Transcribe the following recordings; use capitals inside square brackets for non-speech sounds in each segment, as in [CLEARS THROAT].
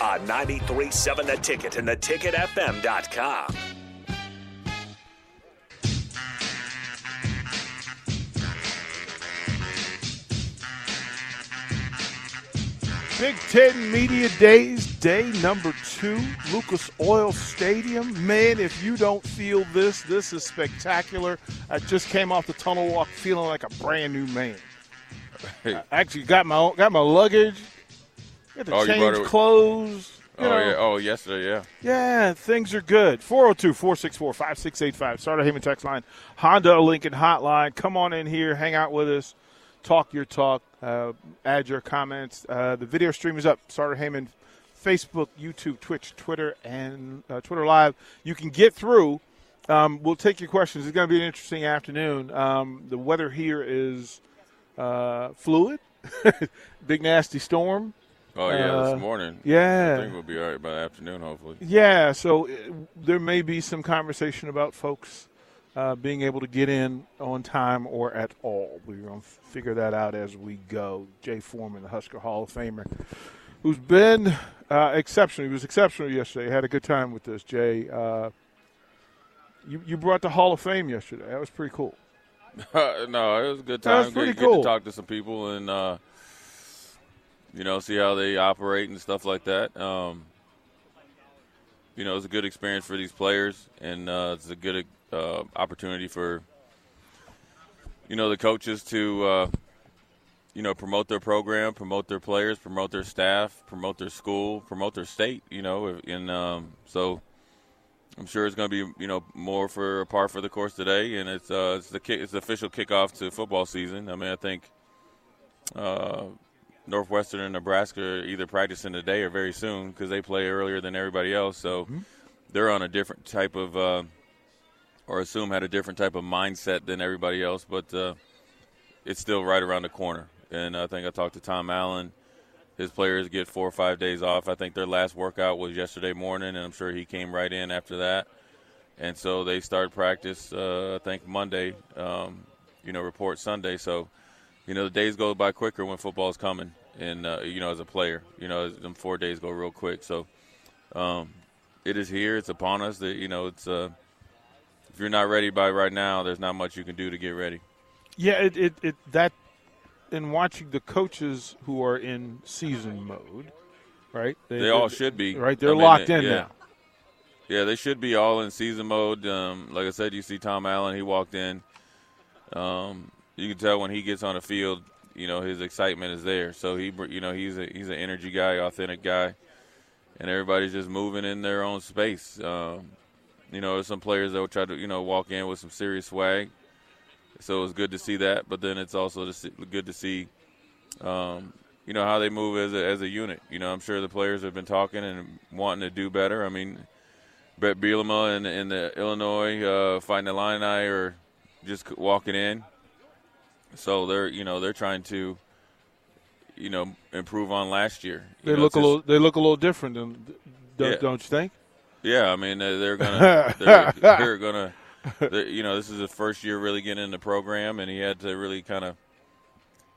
On 93.7 The Ticket and theticketfm.com. Big Ten Media Days, day number two, Lucas Oil Stadium. Man, if you don't feel this, this is spectacular. I just came off the tunnel walk feeling like a brand new man. I actually got my own, got my luggage, to Oh, you brought change it- clothes. you Oh know. yeah. Oh, yesterday, yeah. Yeah, things are good. 402 464 5685. Starter Heyman text line. Honda Lincoln hotline. Come on in here, hang out with us, talk your talk, uh, add your comments. Uh, the video stream is up. Starter Heyman, Facebook, YouTube, Twitch, Twitter, and uh, Twitter Live. You can get through. Um, we'll take your questions. It's going to be an interesting afternoon. Um, the weather here is uh, fluid. [LAUGHS] Big nasty storm. Oh yeah. Uh, this morning. yeah. I think we'll be all right by the afternoon, hopefully. Yeah, so uh, there may be some conversation about folks uh, being able to get in on time or at all. We're going to figure that out as we go. Jay Foreman, the Husker Hall of Famer, who's been uh, exceptional. He was exceptional yesterday. Had a good time with us, Jay. Uh, you, you brought the Hall of Fame yesterday. That was pretty cool. [LAUGHS] no, it was a good time. That was pretty Good, good cool. to talk to some people and uh, you know see how they operate and stuff like that. Um, you know, it's a good experience for these players, and uh, it's a good uh, opportunity for you know the coaches to uh, you know promote their program, promote their players, promote their staff, promote their school, promote their state. You know, and um, so. I'm sure it's going to be you know more for a par for the course today, and it's uh, it's the kick, it's the official kickoff to football season. I mean, I think uh, Northwestern and Nebraska are either practicing today or very soon because they play earlier than everybody else, so they're on a different type of uh, or assume had a different type of mindset than everybody else, but uh, it's still right around the corner. And I think I talked to Tom Allen his players get four or five days off. I think their last workout was yesterday morning, and I'm sure he came right in after that. And so they start practice, uh, I think Monday, um, you know, report Sunday. So, you know, the days go by quicker when football's coming, and uh, you know, as a player, you know, them four days go real quick. So, um, it is here. It's upon us. That you know, it's uh, if you're not ready by right now, there's not much you can do to get ready. Yeah, it, it, it that in watching the coaches who are in season mode, right? They all should be. Right, they're I mean, locked they- in yeah. now. Yeah, they should be all in season mode. Um, like I said, you see Tom Allen, he walked in. Um, you can tell when he gets on the field, you know, his excitement is there. So he, you know, he's a he's an energy guy, authentic guy, and everybody's just moving in their own space. Um, you know, there's some players that will try to, you know, walk in with some serious swag. So it's good to see that, but then it's also just good to see, um, you know, how they move as a, as a unit. You know, I'm sure the players have been talking and wanting to do better. I mean, Bret Bielema and, and the Illinois uh, fighting the Illini are just walking in, so they're you know they're trying to, you know, improve on last year. They know, look a little. They look a little different, than, don't, Yeah. don't you think? Yeah, I mean they're gonna [LAUGHS] they're, they're gonna they're, you know this is the first year really getting in the program, and he had to really kind of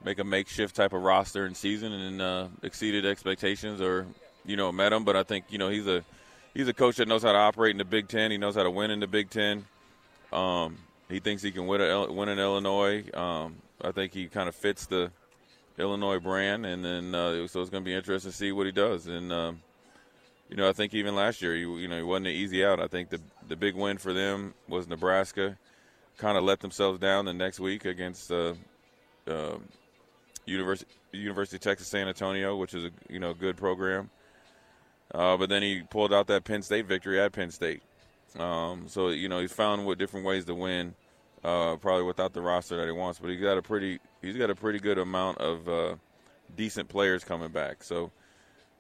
make a makeshift type of roster and season, and uh, exceeded expectations or you know met them. But I think you know he's a he's a coach that knows how to operate in the Big Ten. He knows how to win in the Big Ten. Um, he thinks he can win, a, win in Illinois. Um, I think he kind of fits the Illinois brand, and then uh, so it's going to be interesting to see what he does. And um, you know, I think even last year, he, you know, he wasn't an easy out. I think the the big win for them was Nebraska. Kind of let themselves down the next week against uh, uh, University University of Texas San Antonio, which is a you know good program. Uh, but then he pulled out that Penn State victory at Penn State. Um, so you know he's found what different ways to win. Uh, probably without the roster that he wants, but he's got a pretty he's got a pretty good amount of uh, decent players coming back. So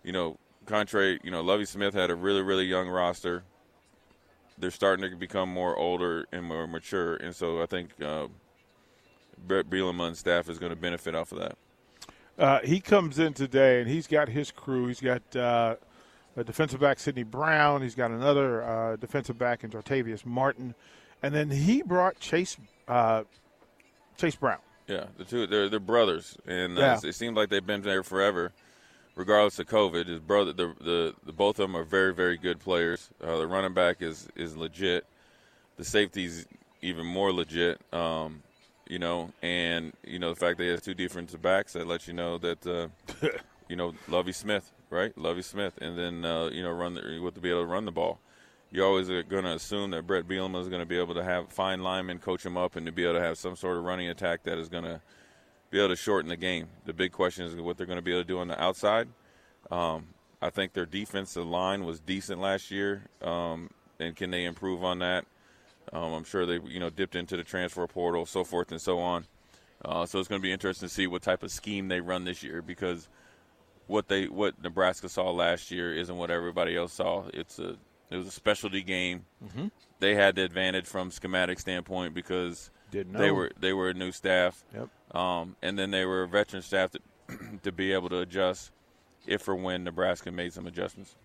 you know, contrary, you know, Lovie Smith had a really really young roster. They're starting to become more older and more mature, and so I think uh, Bret Bielema and staff is going to benefit off of that. Uh, he comes in today, and he's got his crew. He's got uh, a defensive back, Sydney Brown. He's got another uh, defensive back in Jartavius Martin, and then he brought Chase uh, Chase Brown. Yeah, the two they're they're brothers, and uh, Yeah. it seems like they've been there forever, regardless of COVID. His brother, the the, the both of them are very very good players. Uh, the running back is is legit. The safety's even more legit. Um, you know, and you know the fact that he has two defensive backs that lets you know that uh, [LAUGHS] you know Lovie Smith, right? Lovie Smith, and then uh, you know run the, with to be able to run the ball. You're always going to assume that Bret Bielema is going to be able to have fine linemen coach him up and to be able to have some sort of running attack that is going to be able to shorten the game. The big question is what they're going to be able to do on the outside. Um, I think their defensive line was decent last year, um, and can they improve on that? Um, I'm sure they, you know, dipped into the transfer portal, so forth and so on. Uh, so it's going to be interesting to see what type of scheme they run this year because what they what Nebraska saw last year isn't what everybody else saw. It's a it was a specialty game. Mm-hmm. They had the advantage from schematic standpoint because they were they were a new staff. Yep. Um, and then they were a veteran staff to, [CLEARS THROAT] to be able to adjust if or when Nebraska made some adjustments.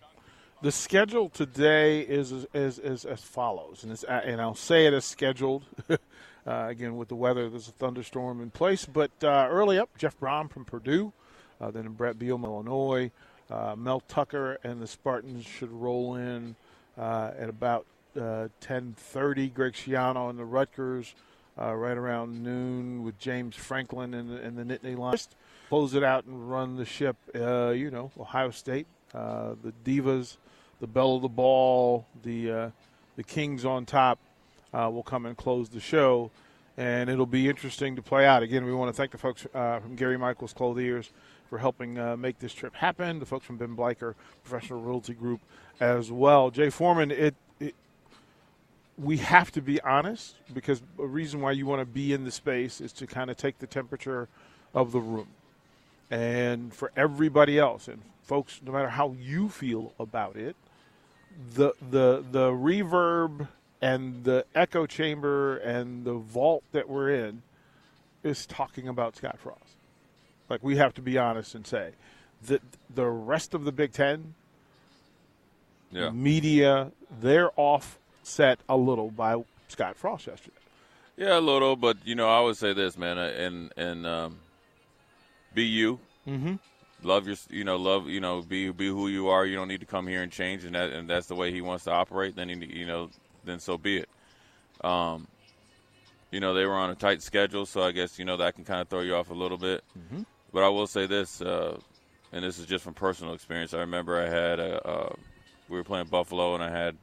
The schedule today is is, is as follows, and it's, and I'll say it as scheduled. [LAUGHS] uh, again, with the weather, there's a thunderstorm in place. But uh, early up, Jeff Brohm from Purdue, uh, then Bret Bielema, Illinois, uh, Mel Tucker, and the Spartans should roll in uh, at about uh, 10:30. Greg Schiano and the Rutgers uh, right around noon with James Franklin and the, and the Nittany Lions. Close it out and run the ship. Uh, you know, Ohio State, uh, the Divas, the bell of the ball, the uh, the Kings on top uh, will come and close the show, and it'll be interesting to play out. Again, we want to thank the folks uh, from Gary Michaels Clothiers for helping uh, make this trip happen. The folks from Ben Bleicher Professional Realty Group as well. Jay Foreman, it, it we have to be honest because a reason why you want to be in the space is to kind of take the temperature of the room. And for everybody else, and folks, no matter how you feel about it, the the the reverb and the echo chamber and the vault that we're in is talking about Scott Frost. Like we have to be honest and say that the rest of the Big Ten Yeah. media they're offset a little by Scott Frost yesterday. Yeah, a little, but you know, I would say this, man, uh, and and um, be you. Mm-hmm. Love your, you know, love, you know, be be who you are. You don't need to come here and change, and that and that's the way he wants to operate. Then he, you know, then so be it. Um, you know, they were on a tight schedule, so I guess you know that can kind of throw you off a little bit. Mm-hmm. But I will say this, uh, and this is just from personal experience. I remember I had a, uh, we were playing Buffalo, and I had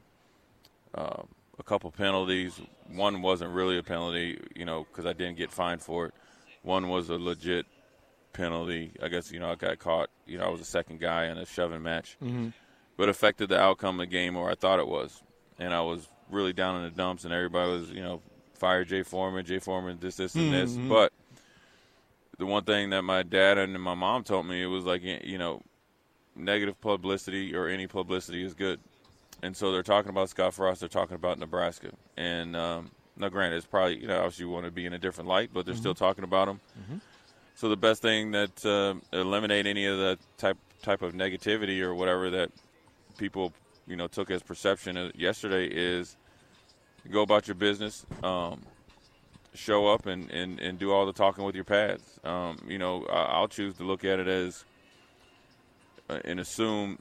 uh, a couple penalties. One wasn't really a penalty, you know, because I didn't get fined for it. One was a legit penalty. I guess you know I got caught. You know, I was the second guy in a shoving match, mm-hmm. but affected the outcome of the game, or I thought it was. And I was really down in the dumps, and everybody was, you know, fire Jay Foreman, Jay Foreman, this, this, and this. But the one thing that my dad and my mom told me it was like, you know, negative publicity or any publicity is good. And so they're talking about Scott Frost. They're talking about Nebraska. And um, now, granted, it's probably you know obviously you want to be in a different light, but they're still talking about him. So the best thing that uh, eliminate any of the type type of negativity or whatever that people you know took as perception yesterday is go about your business. Um, show up and, and, and do all the talking with your pads. Um, you know, I'll choose to look at it as uh, and assume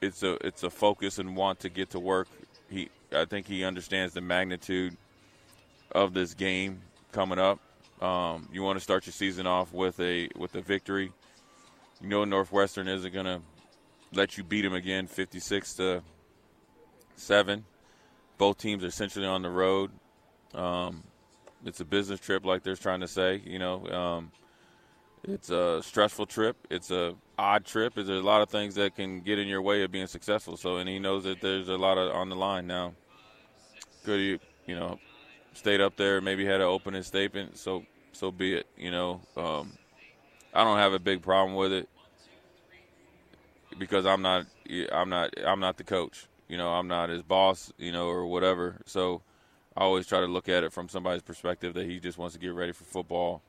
it's a it's a focus and want to get to work. He I think he understands the magnitude of this game coming up. Um, you want to start your season off with a with a victory. You know Northwestern isn't going to let you beat them again, 56 to seven. Both teams are essentially on the road. Um, it's a business trip, like they're trying to say. You know, um, it's a stressful trip. It's a odd trip. There's a lot of things that can get in your way of being successful. So, and he knows that there's a lot of on the line now. Could you, you know, stayed up there, maybe had an opening statement. So, so be it. You know, um, I don't have a big problem with it because I'm not, I'm not, I'm not the coach. You know, I'm not his boss. You know, or whatever. So, I always try to look at it from somebody's perspective that he just wants to get ready for football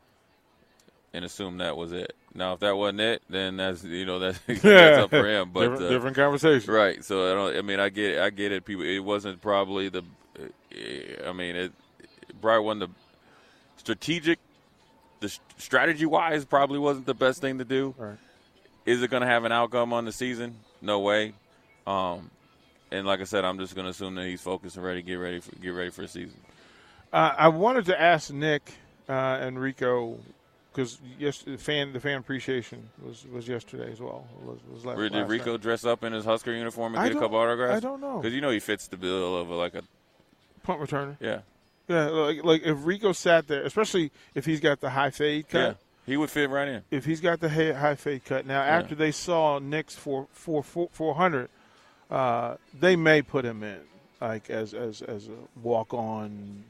and assume that was it. Now, if that wasn't it, then that's you know that's, [LAUGHS] that's up for him. But different, uh, different conversation, right? So I don't. I mean, I get it. I get it. People, it wasn't probably the. I mean, it, it probably wasn't the strategic. The strategy wise, probably wasn't the best thing to do. Right. Is it going to have an outcome on the season? No way. Um, and like I said, I'm just going to assume that he's focused and ready, get ready, for, get ready for the season. Uh, I wanted to ask Nick uh, and Rico because yes, the fan the fan appreciation was, was yesterday as well. Was, was last, Did last Rico night. dress up in his Husker uniform and I get a couple autographs? I don't know. because you know he fits the bill of a, like a punt returner? yeah Yeah, like like if Rico sat there, especially if he's got the high fade cut. yeah he would fit right in. If he's got the high, fade cut. Now, after they saw Nick's for for four hundred, uh, they may put him in like as as as a walk on.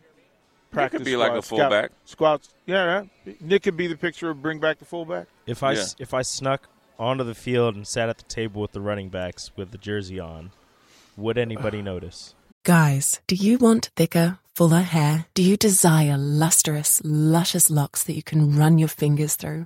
Practice be like a fullback. Squats. Yeah, that- Nick could be the picture of bring back the fullback. If I Yeah. if I snuck onto the field and sat at the table with the running backs with the jersey on, would anybody [SIGHS] notice? Guys, do you want thicker, fuller hair? Do you desire lustrous, luscious locks that you can run your fingers through?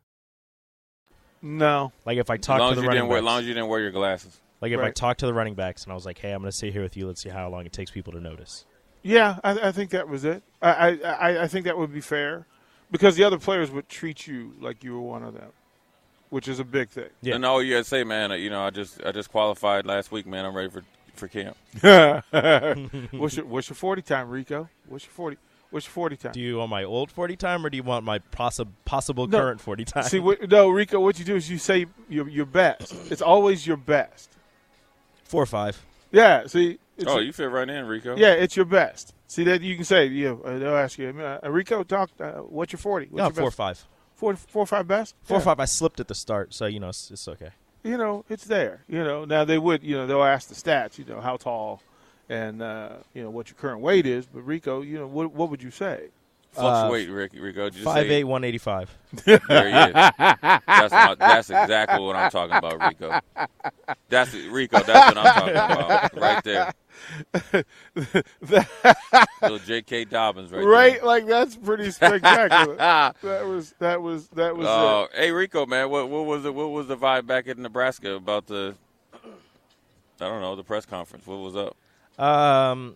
No, Like if I As talk long to the you running didn't wear, as backs, long as you didn't wear your glasses. like if I Right. talk to the running backs and I was like, "Hey, I'm going to sit here with you. Let's see how long it takes people to notice." Yeah, I, I think that was it. I, I- I I think that would be fair, because the other players would treat you like you were one of them, which is a big thing. Yeah. And all you gotta say, man, uh, you know, I just I just qualified last week, man. I'm ready for for camp. [LAUGHS] [LAUGHS] what's your what's your forty time, Rico? What's your forty? What's your forty time? Do you want my old 40 time or do you want my possi- possible No. current 40 time? See, what, no, Rico. What you do is you say your your best. It's always your best. Four or five. Yeah. See. It's oh, your- you fit right in, Rico. yeah, it's your best. See that you can say you. Uh, they'll ask you, uh, Rico, talk. Uh, what's your forty? What's No, your four or best? five. Four, four or five best. Four or five. I slipped at the start, so you know it's, it's okay. you know, it's there. You know, now they would, you know, they'll ask the stats, you know, how tall and, uh, you know, what your current weight is. But Rico, you know, what, what would you say? Fluctuate, Rick, Rico. Just Five say, eight, one eighty five. There he is. That's, my, that's exactly what I'm talking about, Rico. That's Rico. That's what I'm talking about, right there. Little J.K. Dobbins, right, Right? Like, that's pretty spectacular. [LAUGHS] that was, that was, that was, there. Uh, it. hey, Rico, man, what, what was the what was the vibe back in Nebraska about the? I don't know the press conference. What was up? Um,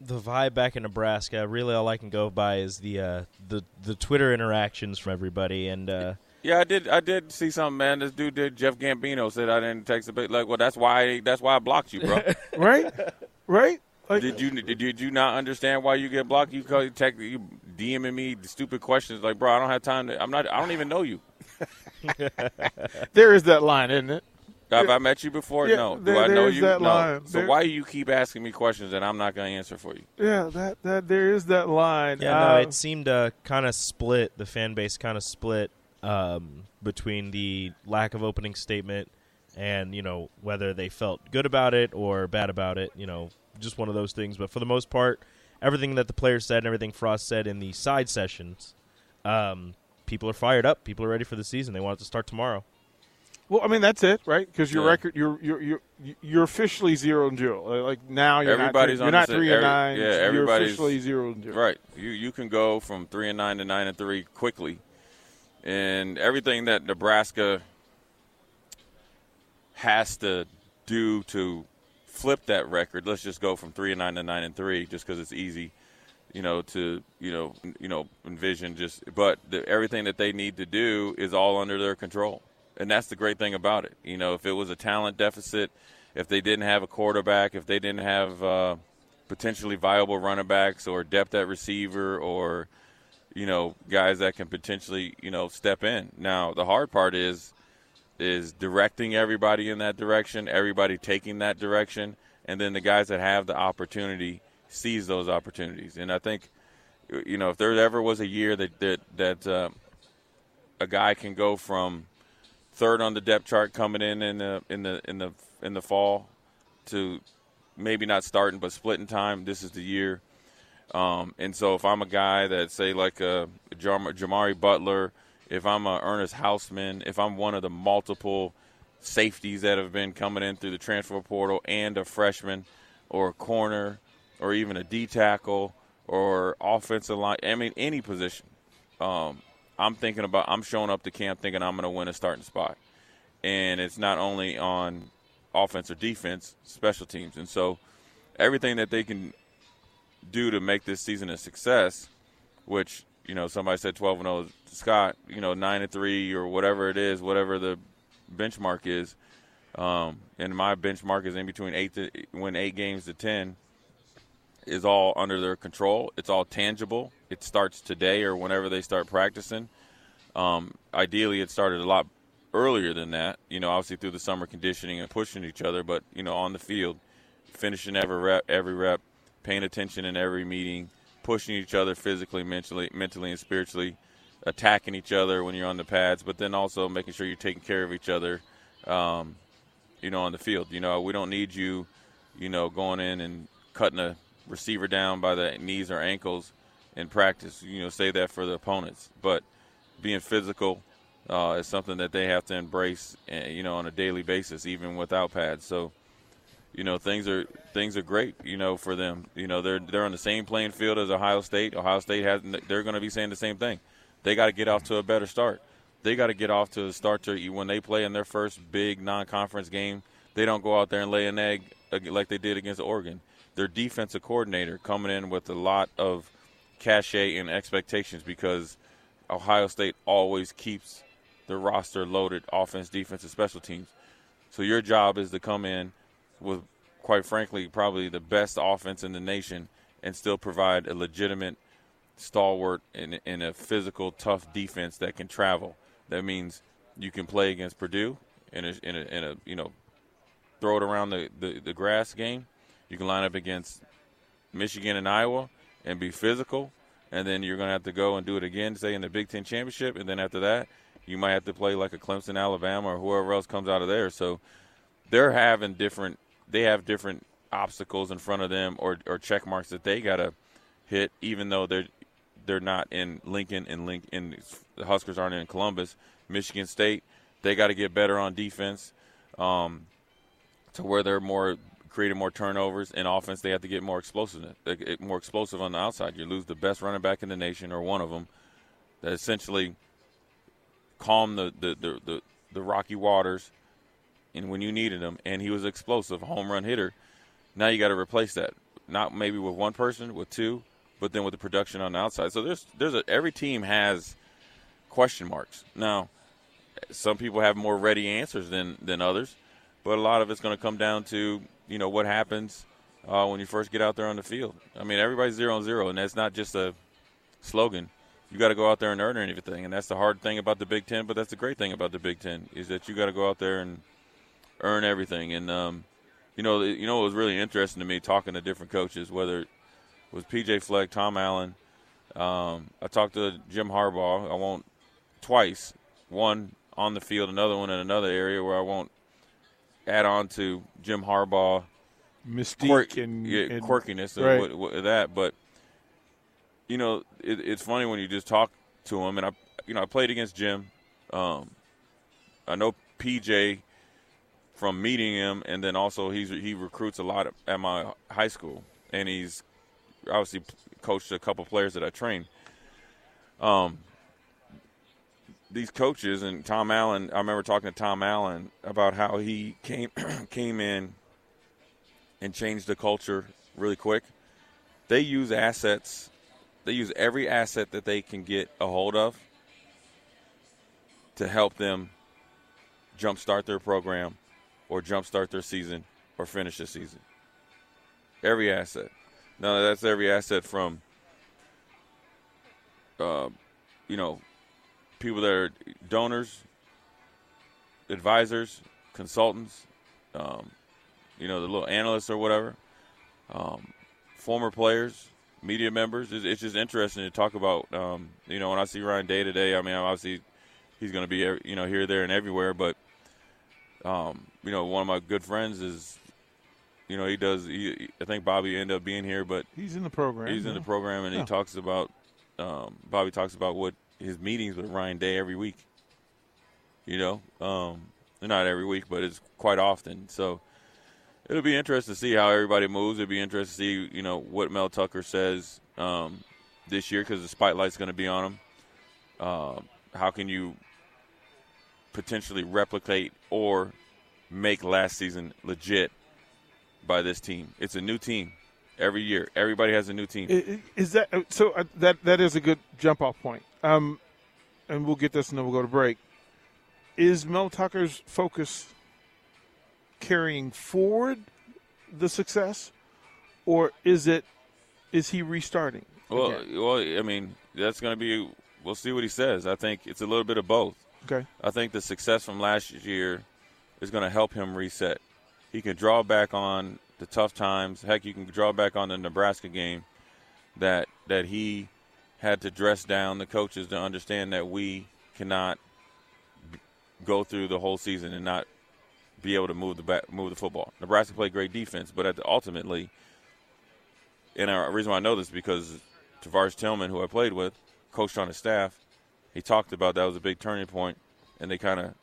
the vibe back in Nebraska. Really, all I can go by is the uh, the the Twitter interactions from everybody, and uh, Yeah, I did. I did see something, man. This dude did. Jeff Gambino said I didn't text a bit. Like, well, that's why. That's why I blocked you, bro. [LAUGHS] right, right. Like, did you did, did you not understand why you get blocked? You call you text you DMing me stupid questions like, bro, I don't have time to. I'm not. I don't even know you. [LAUGHS] there is that line, isn't it? Have I met you before? Yeah, no. Do there- I know you? that no. line. So There- why do you keep asking me questions that I'm not going to answer for you? Yeah, that that there is that line. Yeah, no, Uh, it seemed uh, kind of split. The fan base kind of split um, between the lack of opening statement and you know whether they felt good about it or bad about it. You know, just one of those things. But for the most part, everything that the players said and everything Frost said in the side sessions, um, people are fired up. People are ready for the season. They want it to start tomorrow. Well, I mean that's it, right? Because your Yeah. record, you're you're you're you're officially zero and zero. Like now, you're Everybody's not on you're not three and every- nine. yeah, you're everybody's- officially zero and zero. Right. You you can go from three and nine to nine and three quickly, and everything that Nebraska has to do to flip that record. Let's just go from three and nine to nine and three, just because it's easy, you know, to you know you know envision. Just but the, everything that they need to do is all under their control, and that's the great thing about it. You know, if it was a talent deficit, if they didn't have a quarterback, if they didn't have uh, potentially viable running backs or depth at receiver or you know guys that can potentially you know step in. Now the hard part is is directing everybody in that direction, everybody taking that direction, and then the guys that have the opportunity seize those opportunities. And I think you know if there ever was a year that that that uh, a guy can go from third on the depth chart coming in in the in the in the in the fall to maybe not starting but splitting time. This is the year. Um, and so if I'm a guy that say like a Jam- Jamari Butler, if I'm a Ernest Hausmann, if I'm one of the multiple safeties that have been coming in through the transfer portal and a freshman or a corner or even a D tackle or offensive line, I mean any position. Um, I'm thinking about I'm showing up to camp thinking I'm going to win a starting spot. And it's not only on offense or defense, special teams. And so everything that they can do to make this season a success, which you know somebody said 12 and 0 Scott, you know 9 and 3 or whatever it is, whatever the benchmark is. Um, and my benchmark is in between eight to win eight games to 10 is all under their control. It's all tangible. It starts today or whenever they start practicing. Um, ideally, it started a lot earlier than that. You know, obviously through the summer conditioning and pushing each other, but you know, on the field, finishing every rep, every rep, paying attention in every meeting, pushing each other physically, mentally, mentally and spiritually, attacking each other when you're on the pads, but then also making sure you're taking care of each other. Um, you know, on the field. You know, we don't need you, you know, going in and cutting a receiver down by the knees or ankles in practice. You know, say that for the opponents, but being physical uh, is something that they have to embrace, uh, you know, on a daily basis, even without pads. So, you know, things are things are great, you know, for them. You know, they're they're on the same playing field as Ohio State. Ohio State has they're going to be saying the same thing. They got to get off to a better start. They got to get off to a start to when they play in their first big non-conference game. They don't go out there and lay an egg like they did against Oregon. Their defensive coordinator coming in with a lot of cachet and expectations because Ohio State always keeps the roster loaded, offense, defense, and special teams. So your job is to come in with, quite frankly, probably the best offense in the nation and still provide a legitimate, stalwart, and, and a physical, tough defense that can travel. That means you can play against Purdue in a, in a, in a you know, throw it around the, the, the grass game. You can line up against Michigan and Iowa and be physical, and then you're going to have to go and do it again, say in the Big Ten championship, and then after that, you might have to play like a Clemson, Alabama, or whoever else comes out of there. So they're having different. They have different obstacles in front of them, or or check marks that they got to hit, even though they're they're not in Lincoln and and the Huskers aren't in Columbus, Michigan State. They got to get better on defense. Um, to where they're more creating more turnovers in offense. They have to get more explosive, uh, more explosive on the outside. You lose the best running back in the nation, or one of them, that essentially calmed the the, the, the, the rocky waters, and when you needed him, and he was explosive, home run hitter. Now you got to replace that, not maybe with one person, with two, but then with the production on the outside. So there's there's a, every team has question marks. Now, some people have more ready answers than than others, but a lot of it's going to come down to you know what happens uh, when you first get out there on the field. I mean, everybody's zero on zero, and that's not just a slogan. You got to go out there and earn everything, and that's the hard thing about the Big Ten. But that's the great thing about the Big Ten is that you got to go out there and earn everything. And um, you know, you know, it was really interesting to me talking to different coaches, whether it was PJ Fleck, Tom Allen. Um, I talked to Jim Harbaugh. I won't twice. One on the field, another one in another area where I won't add on to Jim Harbaugh mystique quirk, and, yeah, and quirkiness right. of what, what, that. But you know, it, it's funny when you just talk to him. And I, you know, I played against Jim. Um, I know PJ from meeting him, and then also he's he recruits a lot at my high school, and he's obviously coached a couple players that I train. Um, these coaches and Tom Allen. I remember talking to Tom Allen about how he came [CLEARS THROAT] came in and changed the culture really quick. They use assets. They use every asset that they can get a hold of to help them jumpstart their program or jumpstart their season or finish the season. Every asset. Now that's every asset from, uh, you know, people that are donors, advisors, consultants, um, you know, the little analysts or whatever, um, former players, media members. It's, it's, just interesting to talk about. Um, you know, when I see Ryan Day today, I mean, obviously he's going to be, you know, here, there, and everywhere. But, um, you know, one of my good friends is, you know, he does. He, I think Bobby ended up being here, but he's in the program. He's in the program, and yeah. he talks about. Um, Bobby talks about what his meetings with Ryan Day every week. You know, um, not every week, but it's quite often. So it'll be interesting to see how everybody moves. It'll be interesting to see, you know, what Mel Tucker says um, this year because the spotlight's going to be on him. Uh, how can you potentially replicate or make last season legit by this team? It's a new team every year. Everybody has a new team. Is that so? Uh, that that is a good jump off point. Um, and we'll get this and then we'll go to break. Is Mel Tucker's focus carrying forward the success, or is it is he restarting? Well, again? well, I mean, that's going to be. We'll see what he says. I think it's a little bit of both. Okay. I think the success from last year is going to help him reset. He can draw back on the tough times. Heck, you can draw back on the Nebraska game that that he had to dress down the coaches to understand that we cannot go through the whole season and not be able to move the move the football. Nebraska played great defense, but at the, ultimately, and the reason why I know this is because Tavares Tillman, who I played with, coached on his staff, he talked about that was a big turning point, and they kind of.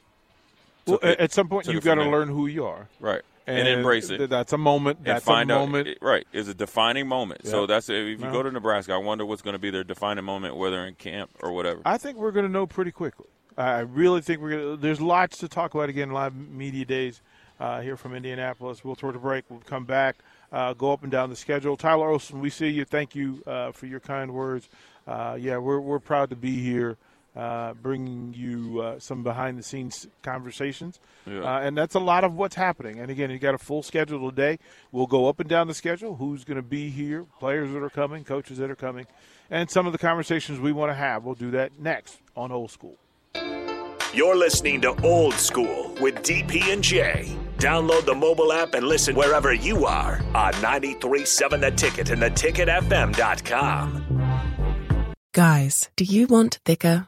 Well, at some point, you've got to learn who you are, right and, and, embrace it. th- That's a moment. and That's find a out moment. it- right It's a defining moment. So that's if you No. go to Nebraska, I wonder what's going to be their defining moment, whether in camp or whatever. I think we're going to know pretty quickly. I really think we're going to. There's lots to talk about again. Live media days uh, here from Indianapolis. We'll toward the break. We'll come back, uh, go up and down the schedule. Tyler Olson, we see you. Thank you uh, for your kind words. Uh, yeah, we're we're proud to be here, uh, bringing you uh, some behind the scenes conversations. Yeah. Uh, and that's a lot of what's happening. And again, you got a full schedule today. We'll go up and down the schedule. Who's going to be here? Players that are coming, coaches that are coming, and some of the conversations we want to have. We'll do that next on Old School. You're listening to Old School with DP and J. Download the mobile app and listen wherever you are on 937 The Ticket and theticketfm.com. Guys, do you want thicker,